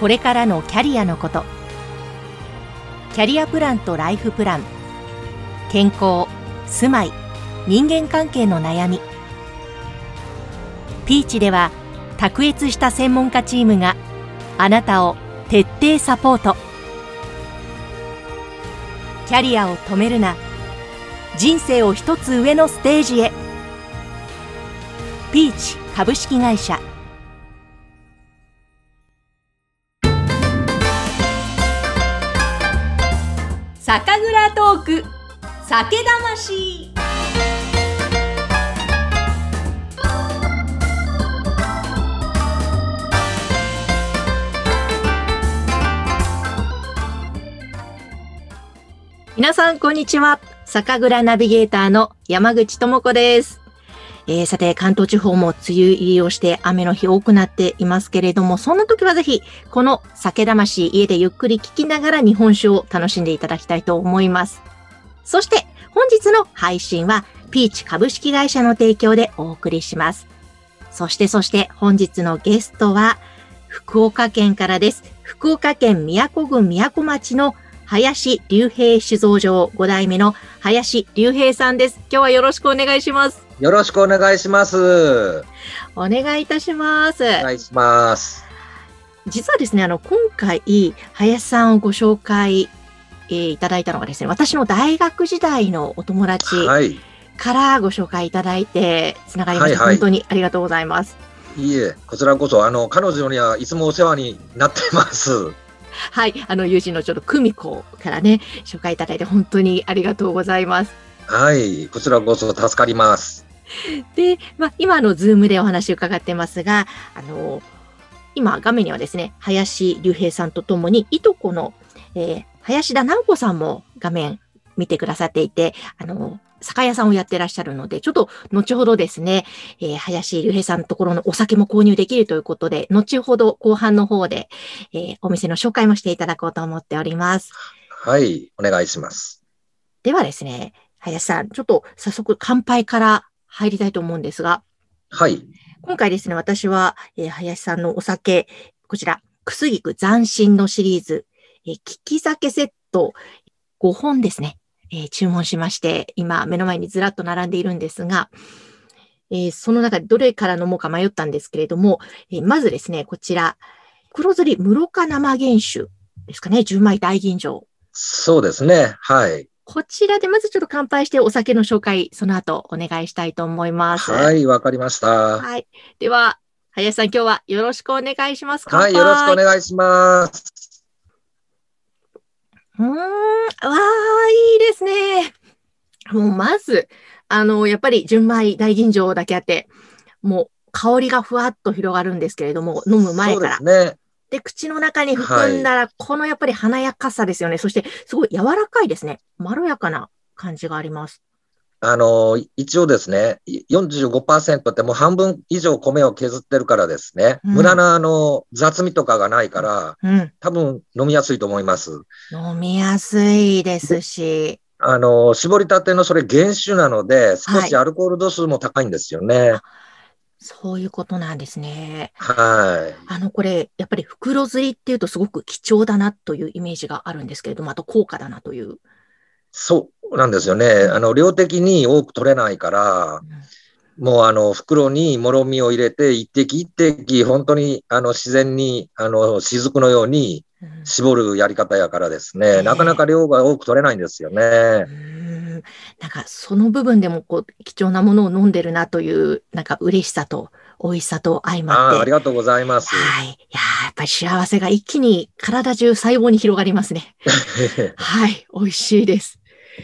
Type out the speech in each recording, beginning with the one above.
これからのキャリアのこと。キャリアプランとライフプラン。健康住まい人間関係の悩み。ピーチでは卓越した専門家チームがあなたを徹底サポート。キャリアを止めるな。人生を一つ上のステージへ。ピーチ株式会社。トーク。酒魂。皆さんこんにちは。酒蔵ナビゲーターの山口智子です。えー、さて、関東地方も梅雨入りをして雨の日多くなっていますけれども、そんな時はぜひ、この酒魂家でゆっくり聞きながら日本酒を楽しんでいただきたいと思います。そして、本日の配信は、ピーチ株式会社の提供でお送りします。そして、そして本日のゲストは、福岡県からです。福岡県宮古郡宮古町の林隆平酒造場5代目の林隆平さんです。今日はよろしくお願いします。よろしくお願いします。お願いいたします。お願いします。実はですね、あの、今回、林さんをご紹介、えー、いただいたのがですね、私の大学時代のお友達からご紹介いただいて、つながりました、はいはい。本当にありがとうございます。いいえ、こちらこそ、あの、彼女にはいつもお世話になってます。はい、あの、友人のちょっと久美子からね、紹介いただいて本当にありがとうございます。はい、こちらこそ助かります。で、まあ、今のズームでお話伺ってますが、あの、今画面にはですね、林隆平さんとともに、いとこの、えー、林田直子さんも画面見てくださっていて、あの、酒屋さんをやってらっしゃるので、ちょっと後ほどですね、えー、林隆平さんのところのお酒も購入できるということで、後ほど後半の方で、えー、お店の紹介もしていただこうと思っております。はい、お願いします。ではですね、林さん、ちょっと早速乾杯から入りたいと思うんですが。はい。今回ですね、私は、えー、林さんのお酒、こちら、くすぎく斬新のシリーズ、えー、利き酒セット5本ですね、えー、注文しまして、今目の前にずらっと並んでいるんですが、えー、その中でどれから飲もうか迷ったんですけれども、えー、まずですね、こちら、黒ずり室賀生原酒ですかね、純米大吟醸。そうですね、はい。こちらでまずちょっと乾杯してお酒の紹介、その後お願いしたいと思います。はい、わかりました。はい。では、林さん今日はよろしくお願いします。はい、よろしくお願いします。うん、わあ、いいですね。もうまず、あの、やっぱり純米大吟醸だけあって、もう香りがふわっと広がるんですけれども、飲む前から。そうですね。で、口の中に含んだら、このやっぱり華やかさですよね。はい、そして、すごい柔らかいですね。まろやかな感じがあります。あの、一応ですね、45%ってもう半分以上米を削ってるからですね、うん、無駄なあの雑味とかがないから、うん、多分飲みやすいと思います。飲みやすいですし。あの、絞りたてのそれ原酒なので、少しアルコール度数も高いんですよね。はいそういうことなんですね。はい。あの、これ、やっぱり袋釣りっていうとすごく貴重だなというイメージがあるんですけれども、あと高価だなという。そうなんですよね。あの、量的に多く取れないから、うん、もうあの、袋にもろみを入れて、一滴一滴、本当にあの、自然に、あの、雫のように絞るやり方やからですね、うん、なかなか量が多く取れないんですよね。うんなんかその部分でもこう貴重なものを飲んでるなというなんか嬉しさと美味しさと相まって。あありがとうございます。はい。いややっぱり幸せが一気に体中細胞に広がりますね。はい。美味しいです。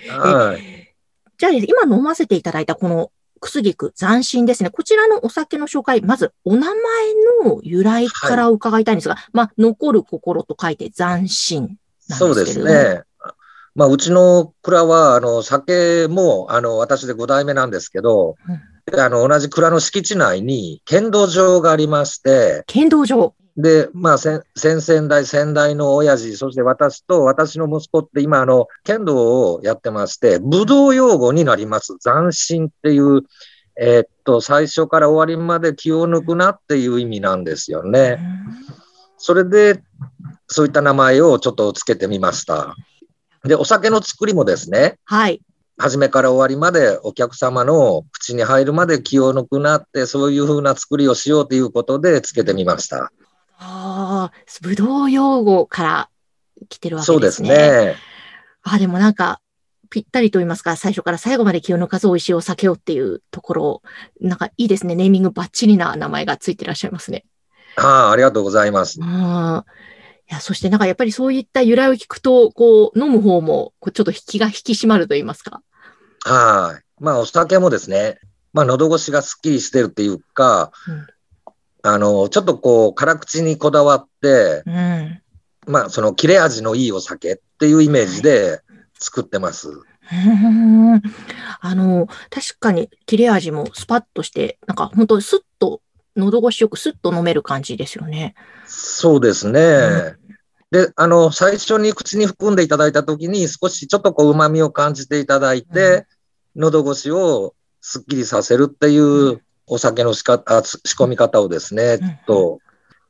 はい。じゃあ、今飲ませていただいたこのくすぎく斬新ですね。こちらのお酒の紹介、まずお名前の由来から伺いたいんですが、はい、まあ、残る心と書いて斬新なんですけれども。そうですね。まあ、うちの蔵は、あの、酒も、あの、私で5代目なんですけど、うん、あの、同じ蔵の敷地内に剣道場がありまして、剣道場で、まあ、先々代、先代の親父、そして私と私の息子って今、あの、剣道をやってまして、武道用語になります。斬新っていう、えー、っと、最初から終わりまで気を抜くなっていう意味なんですよね。それで、そういった名前をちょっとつけてみました。で、お酒の作りもですね、はい。初めから終わりまでお客様の口に入るまで気を抜くなって、そういう風な作りをしようということでつけてみました。ああ、ぶどう用語から来てるわけそうでね。ですすね。あ、でもなんか、ぴったりと言いますか、最初から最後まで気を抜かず美味しいお酒をっていうところ、なんかいいですね。ネーミングバッチリな名前がついてらっしゃいますね。ああ、ありがとうございます。うん。いや、そしてなんかやっぱりそういった由来を聞くと、こう、飲む方も、ちょっと引きが引き締まると言いますか。はい。まあ、お酒もですね、まあ、喉越しがすっきりしてるっていうか、うんあの、ちょっとこう、辛口にこだわって、うん。まあ、その切れ味のいいお酒っていうイメージで作ってます。うーんあの、確かに切れ味もスパッとして、なんか本当にスッと、喉越しよくスッと飲める感じですよね。そうですね。で、あの、最初に口に含んでいただいたときに、少しちょっとこう、旨味を感じていただいて、喉越しをすっきりさせるっていうお酒の仕方、あ仕込み方をですね、うんと、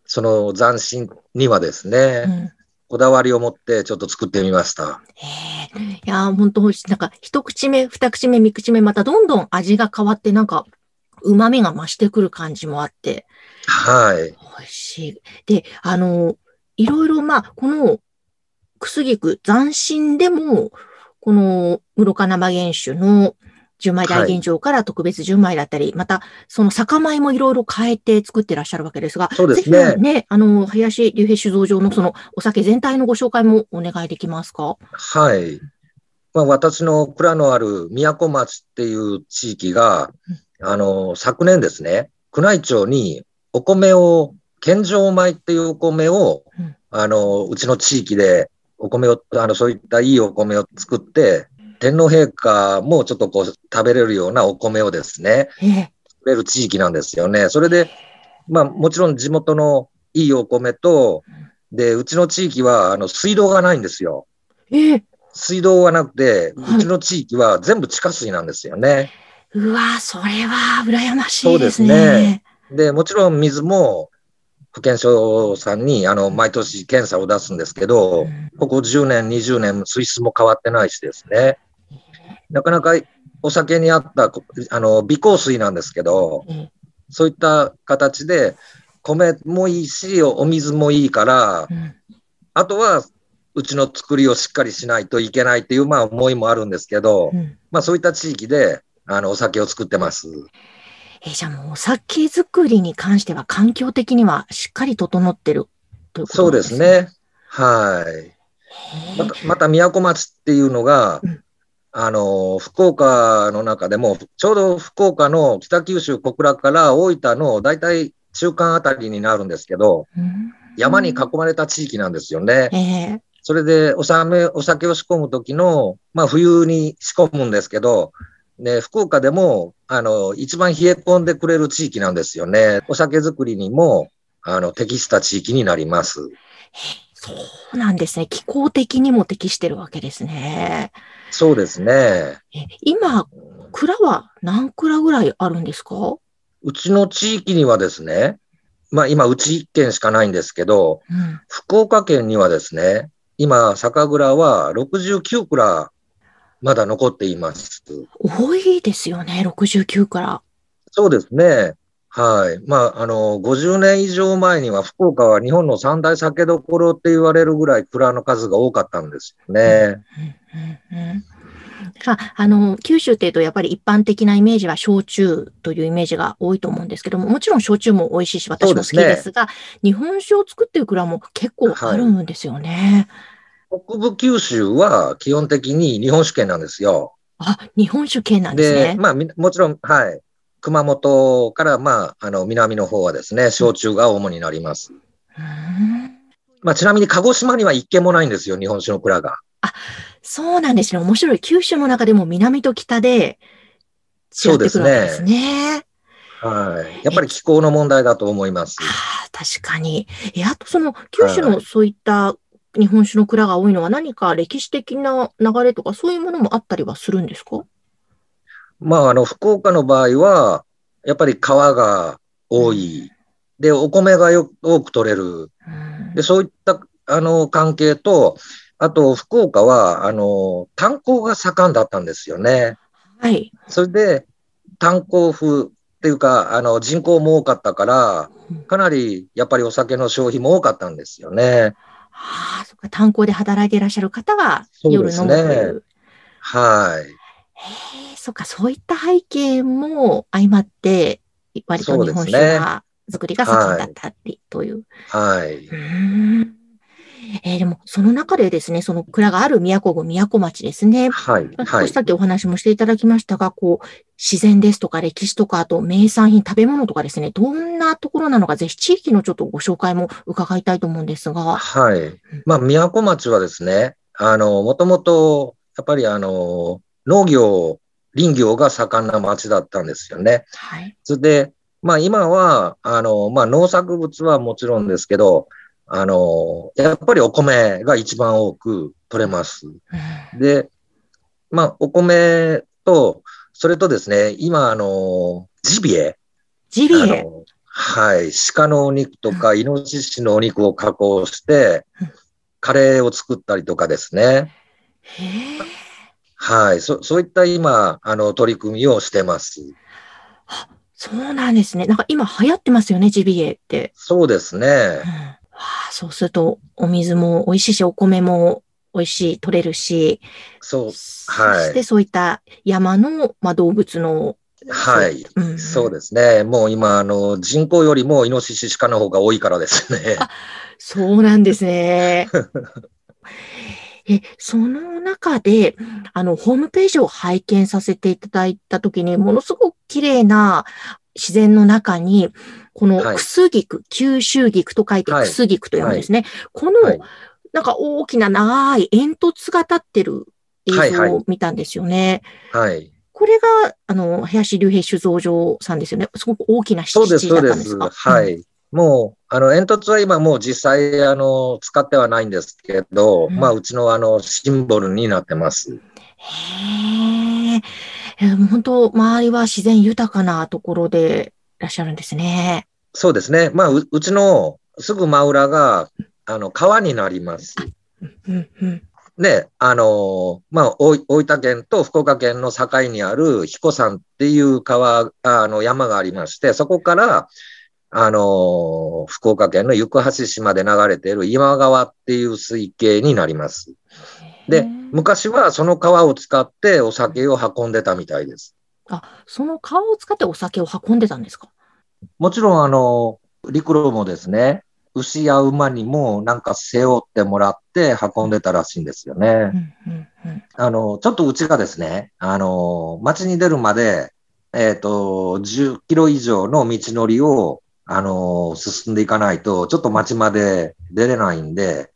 その斬新にはですね、うんこだわりを持ってちょっと作ってみました。ええいやー、本当美味しい。なんか、一口目、二口目、三口目、またどんどん味が変わって、なんか、旨味が増してくる感じもあって、はい。美味しい。で、あの、いろいろ、まあ、この、くすぎく斬新でも、この、室賀生原酒の純米大吟醸から特別純米だったり、また、その酒米もいろいろ変えて作ってらっしゃるわけですが、そうですぜひね。ね、あの、林竜兵酒造場のそのお酒全体のご紹介もお願いできますか？はい。まあ、私の蔵のある宮古町っていう地域が、あの、昨年ですね、宮内庁にお米を、献上米っていうお米をうん、あの、うちの地域でお米を、あの、そういったいいお米を作って、天皇陛下もちょっとこう食べれるようなお米をですね、ええ作れる地域なんですよね。それで、まあもちろん地元のいいお米と、で、うちの地域はあの水道がないんですよ。ええ水道はなくて、はいうちの地域は全部地下水なんですよね。うわそれは羨ましそでいうですすねね。で、もちろん水も保健所さんにあの毎年検査を出すんですけど、ここ10年、20年、水質も変わってないしですね。なかなかお酒に合ったこあの微香水なんですけど、うんそういった形で米もいいし、お水もいいから、うん。あとはうちの作りをしっかりしないといけないっていう、まあ思いもあるんですけど、うん。まあそういった地域であのお酒を作ってます。えじゃあもうお酒作りに関しては環境的にはしっかり整ってるということそうでなんですすね。はい。へまた、また宮古町っていうのが、うんあの、福岡の中でも、ちょうど福岡の北九州小倉から大分の大体中間あたりになるんですけど、えうん山に囲まれた地域なんですよね。ええそれでおさめお酒を仕込む時の、まあ冬に仕込むんですけど、ね、福岡でも、あの、一番冷え込んでくれる地域なんですよね。お酒作りにも、あの、適した地域になります。そうなんですね。気候的にも適してるわけですね。そうですね。え今、蔵は何蔵ぐらいあるんですか？うちの地域にはですね、まあ今、うち1軒しかないんですけど、うん。福岡県にはですね、今、酒蔵は69蔵まだ残っています。多いですよね、69から。そうですね。はい。まあ、あの、50年以上前には福岡は日本の三大酒どころって言われるぐらい蔵の数が多かったんですよね。うんうんうんああの、九州っていうとやっぱり一般的なイメージは焼酎というイメージが多いと思うんですけども、もちろん焼酎も美味しいし私も好きですが、日本酒を作ってる蔵も結構あるんですよね。北部九州は基本的に日本酒県なんですよ。あ、日本酒系なんですで、ね。まあ、みもちろん、はい。熊本から、まあ、あの、南の方はですね、焼酎が主になります。うんまあ、ちなみに鹿児島には一軒もないんですよ、日本酒の蔵が。そうなんですね。面白い。九州の中でも南と北で違ってくるわけですね。はい。やっぱり気候の問題だと思います。ああ、確かに。え、あとその、九州はのそういった日本酒の蔵が多いのは何か歴史的な流れとかそういうものもあったりはするんですか？まあ、あの、福岡の場合は、やっぱり川が多い。で、お米がよ多く取れる。うんで、そういったあの、関係と、あと、福岡は、あの、炭鉱が盛んだったんですよね。はい。それで、炭鉱風っていうか、あの、人口も多かったから、かなり、やっぱりお酒の消費も多かったんですよね。ああ、そっか、炭鉱で働いていらっしゃる方は夜飲むという。はい。へえ、そっか、そういった背景も相まって、割と日本酒が作りが盛んだったりという。はい。うーんえーでも、その中でですね、その蔵がある宮古郡、宮古町ですね。はい。はい。さっきお話もしていただきましたが、こう、自然ですとか歴史とか、あと名産品、食べ物とかですね、どんなところなのか、ぜひ地域のちょっとご紹介も伺いたいと思うんですが。はい。まあ、宮古町はですね、あの、もともと、やっぱりあの、農業、林業が盛んな町だったんですよね。はい。それで、まあ今は、あの、まあ農作物はもちろんですけど、あの、やっぱりお米が一番多く取れます。うんで、まあお米と、それとですね、今、あの、ジビエ、ジビエ？はい、鹿のお肉とか、イノシシのお肉を加工してうん、カレーを作ったりとかですね。はい、そそういった今、あの、取り組みをしてます。そうなんですね。なんか今流行ってますよね、ジビエって。そうですねうん。そうすると、お水も美味しいし、お米も美味しい、取れるし、そう、はいそしてそういった山の、まあ、動物の、はい。うん、そうですね。もう今、あの、人口よりもイノシシ、鹿の方が多いからですね。あそうなんですね。え、その中で、あの、ホームページを拝見させていただいたときに、ものすごく綺麗な自然の中に、このはいクスギク、九州菊と書いてはいクスギクと読むんですね。この、はいなんか大きな長い煙突が立ってる映はいはい像を見たんですよね。はい。これが、あの、林竜平酒造場さんですよね。すごく大きな敷地だそうです。ったんですか？は。い。もう、あの、煙突は今もう実際、あの、使ってはないんですけど、うんまあ、うちのあの、シンボルになってます。へえ。えーもう本当、周りは自然豊かなところでいらっしゃるんですね。そうですね。まあ、ううちのすぐ真裏が、あの、川になります。うんうん。で、あのまあ、大大分県と福岡県の境にある彦山っていう川、あの、山がありまして、そこから、あの福岡県の行橋市まで流れている今川っていう水系になります。で昔はその川を使ってお酒を運んでたみたいです。あ、その川を使ってお酒を運んでたんですか？もちろん、あの、陸路もですね、牛や馬にもなんか背負ってもらって運んでたらしいんですよね。うんうんうん。あの、ちょっとうちがですね、あの、街に出るまで、えっ、と、10キロ以上の道のりを、あの、進んでいかないと、ちょっと街まで出れないんで、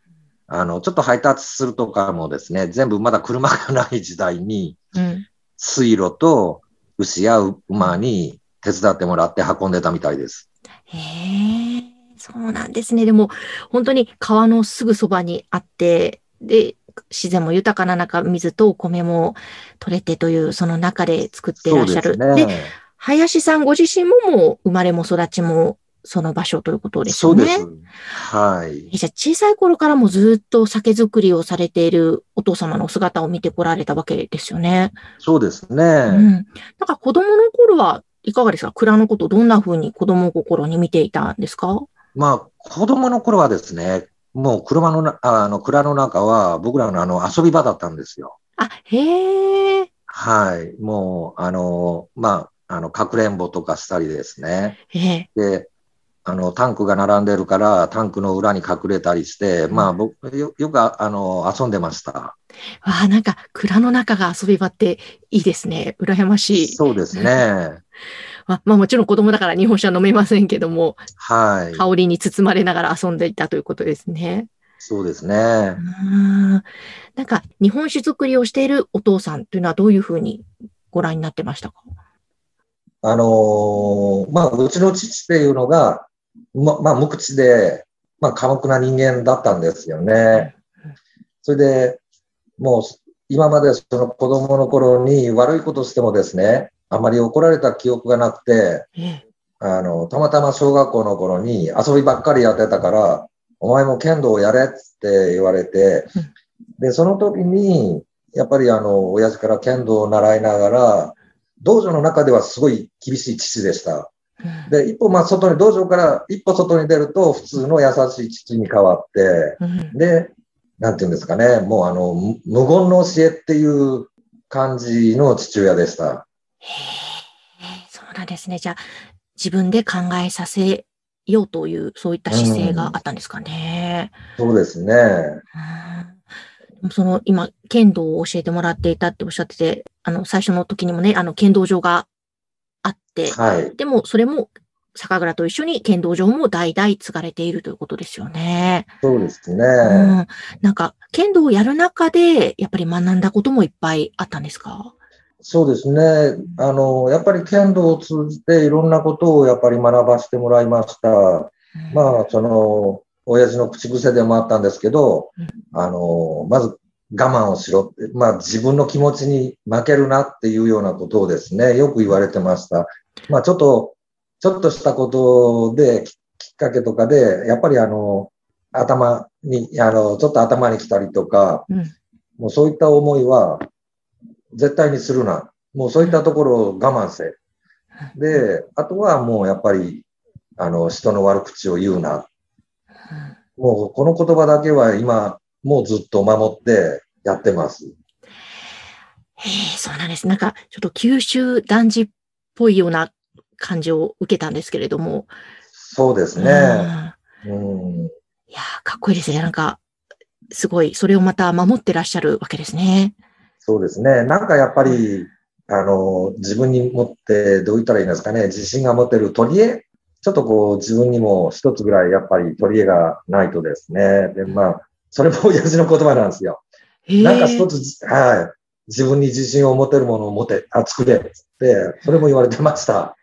あの、ちょっと配達するとかもですね、全部まだ車がない時代に、うん。水路と牛や馬に手伝ってもらって運んでたみたいです。へえ、そうなんですね。でも、本当に川のすぐそばにあって、で、自然も豊かな中、水とお米も取れてという、その中で作っていらっしゃる。ですね。林さんご自身ももう生まれも育ちもその場所ということですよね。そうです。はい。えじゃあ小さい頃からもずっと酒造りをされているお父様のお姿を見てこられたわけですよね。そうですね。うん。なんか子供の頃はいかがですか？蔵のことどんな風に子供心に見ていたんですか？まあ、子供の頃はですね、もう車のな、あの、蔵の中は僕らのあの遊び場だったんですよ。あ、へえ、はい。もう、あの、まあ、あの、かくれんぼとかしたりですね。ええ、で、あの、タンクが並んでるから、タンクの裏に隠れたりして、まあ、僕、よよくあ、あの、遊んでました。わあ、なんか蔵の中が遊び場っていいですね。羨ましい。そうですね。ままあもちろん子供だから日本酒は飲めませんけども、はい。香りに包まれながら遊んでいたということですね。そうですねんなんか日本酒作りをしているお父さんというのはどういうふうにご覧になってましたか？あのーまあ、うちの父っていうのが、ま、まあ、無口で、まあ、寡黙な人間だったんですよね。それで、もう、今までその子供の頃に悪いことしてもですね、あまり怒られた記憶がなくて、ええあの、たまたま小学校の頃に遊びばっかりやってたから、お前も剣道をやれって言われて、で、その時に、やっぱりあの、親父から剣道を習いながら、道場の中ではすごい厳しい父でした。で、一歩まあ外に、道場から一歩外に出ると普通の優しい父に変わって、うんで、なんていうんですかね、もうあの、む無言の教えっていう感じの父親でした。へえそうなんですね。じゃあ、自分で考えさせようという、そういった姿勢があったんですかね。そうですね。うんその、今、剣道を教えてもらっていたっておっしゃってて、あの、最初の時にもね、あの、剣道場があって、はい。でも、それも、酒蔵と一緒に剣道場も代々継がれているということですよね。そうですね。うん。なんか、剣道をやる中で、やっぱり学んだこともいっぱいあったんですか？そうですね。あの、やっぱり剣道を通じていろんなことをやっぱり学ばせてもらいました。まあ、その、親父の口癖でもあったんですけど、あの、まず我慢をしろって、まあ自分の気持ちに負けるなっていうようなことをですね、よく言われてました。まあちょっと、ちょっとしたことで、ききっかけとかで、やっぱりあの、頭に、あの、ちょっと頭に来たりとか、うんもうそういった思いは、絶対にするな。もうそういったところを我慢せ。で、あとはもうやっぱり、あの、人の悪口を言うな。もうこの言葉だけは今、もうずっと守ってやってます。へえ、そうなんです。なんか、ちょっと九州男児っぽいような感じを受けたんですけれども。そうですうんね。うん。いやー、かっこいいですね。なんか、すごい、それをまた守ってらっしゃるわけですね。そうですね。なんかやっぱり、あの、自分に持って、どう言ったらいいんですかね、自信が持てる取り柄ちょっとこう、自分にも一つぐらいやっぱり取り柄がないとですね。で、まあ、それも親父の言葉なんですよ。なんか一つ、はい。自分に自信を持てるものを持て、あ、作れって、それも言われてました。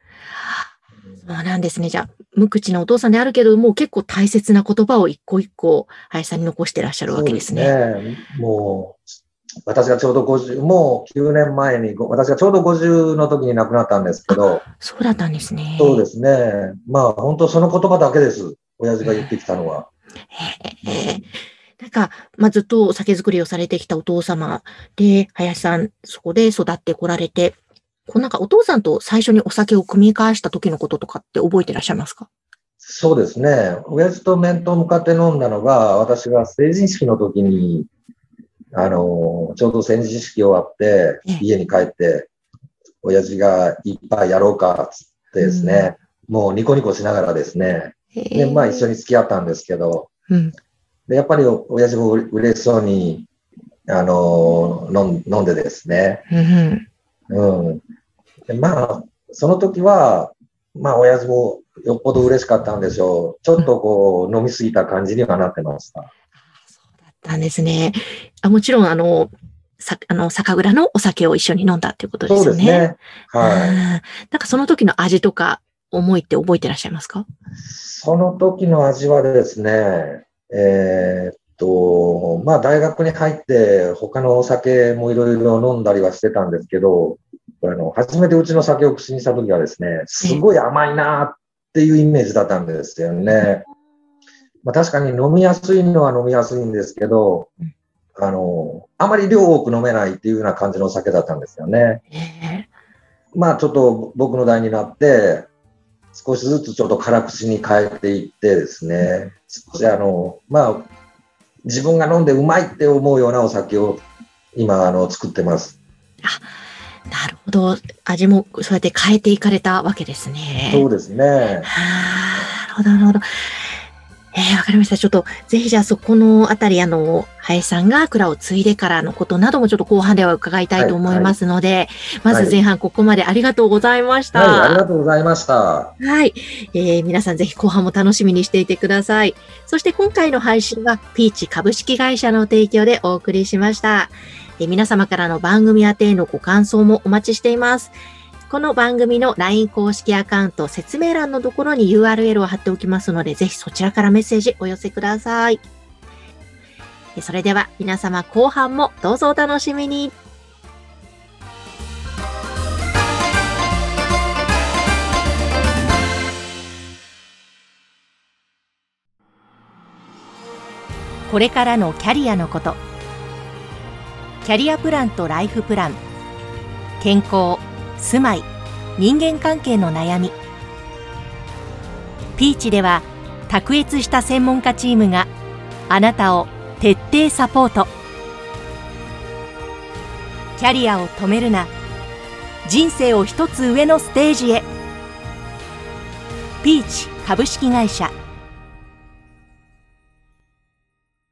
そうなんですね。じゃあ、無口なお父さんであるけども、結構大切な言葉を一個一個、林さんに残してらっしゃるわけですね。そうですね。もう、私がちょうど50、もう9年前に、ご私がちょうど50の時に亡くなったんですけど、そうだったんですね。そうですね。まあ、本当その言葉だけです。親父が言ってきたのは。へえ。なんか、まあ、ずっとお酒造りをされてきたお父様で、林さん、そこで育ってこられて、こうなんかお父さんと最初にお酒を組み交わした時のこととかって覚えてらっしゃいますか？そうですね。親父と面と向かって飲んだのが、私が成人式の時に、あの、ちょうど成人式終わってええ、家に帰って、親父が一杯やろうか、つってですね、もうニコニコしながらですね、で、まあ一緒に。に付き合ったんですけど、うん。で、やっぱり親父もう嬉しそうに、あの、飲ん飲んでですね、うんうん。うん。でまあ、その時は、まあ、親父もよっぽど嬉しかったんでしょう。ちょっとこう、飲みすぎた感じにはなってました。そうだったんですね。あもちろん、あの、さ、あの、酒蔵のお酒を一緒に飲んだっていうことでそうすよね。ですね。はい。い。なんかその時の味とか思いって覚えてらっしゃいますか？その時の味はですね、えーっと、まあ、大学に入って、他のお酒もいろいろ飲んだりはしてたんですけど、あの、初めてうちの酒を口にした時はですね、すごい甘いなっていうイメージだったんですよね。まあ、確かに飲みやすいのは飲みやすいんですけどうん、あの、あまり量多く飲めないっていうような感じのお酒だったんですよね。えまあちょっと僕の代になって、少しずつちょっと辛口に変えていってですね、少しあの、まあ、自分が飲んでうまいって思うようなお酒を今、あの、作ってます。えなるほど。味もそうやって変えていかれたわけですね。そうですね。はあ、なるほど、なるほど。えー、わかりました。ちょっと、ぜひじゃあそこのあたり、あの、林さんが蔵を継いでからのことなどもちょっと後半では伺いたいと思いますので、まず前半ここまでありがとうございました。はい、ありがとうございました。はい。えー皆さんぜひ後半も楽しみにしていてください。そして今回の配信はピーチ株式会社の提供でお送りしました。えー皆様からの番組宛てへのご感想もお待ちしています。この番組の LINE 公式アカウント説明欄のところに URL を貼っておきますので、ぜひそちらからメッセージお寄せください。それでは皆様後半もどうぞお楽しみに。これからのキャリアのことキャリアプランとライフプラン健康住まい人間関係の悩み。ピーチでは卓越した専門家チームがあなたを徹底サポート。キャリアを止めるな。人生を一つ上のステージへ。ピーチ株式会社。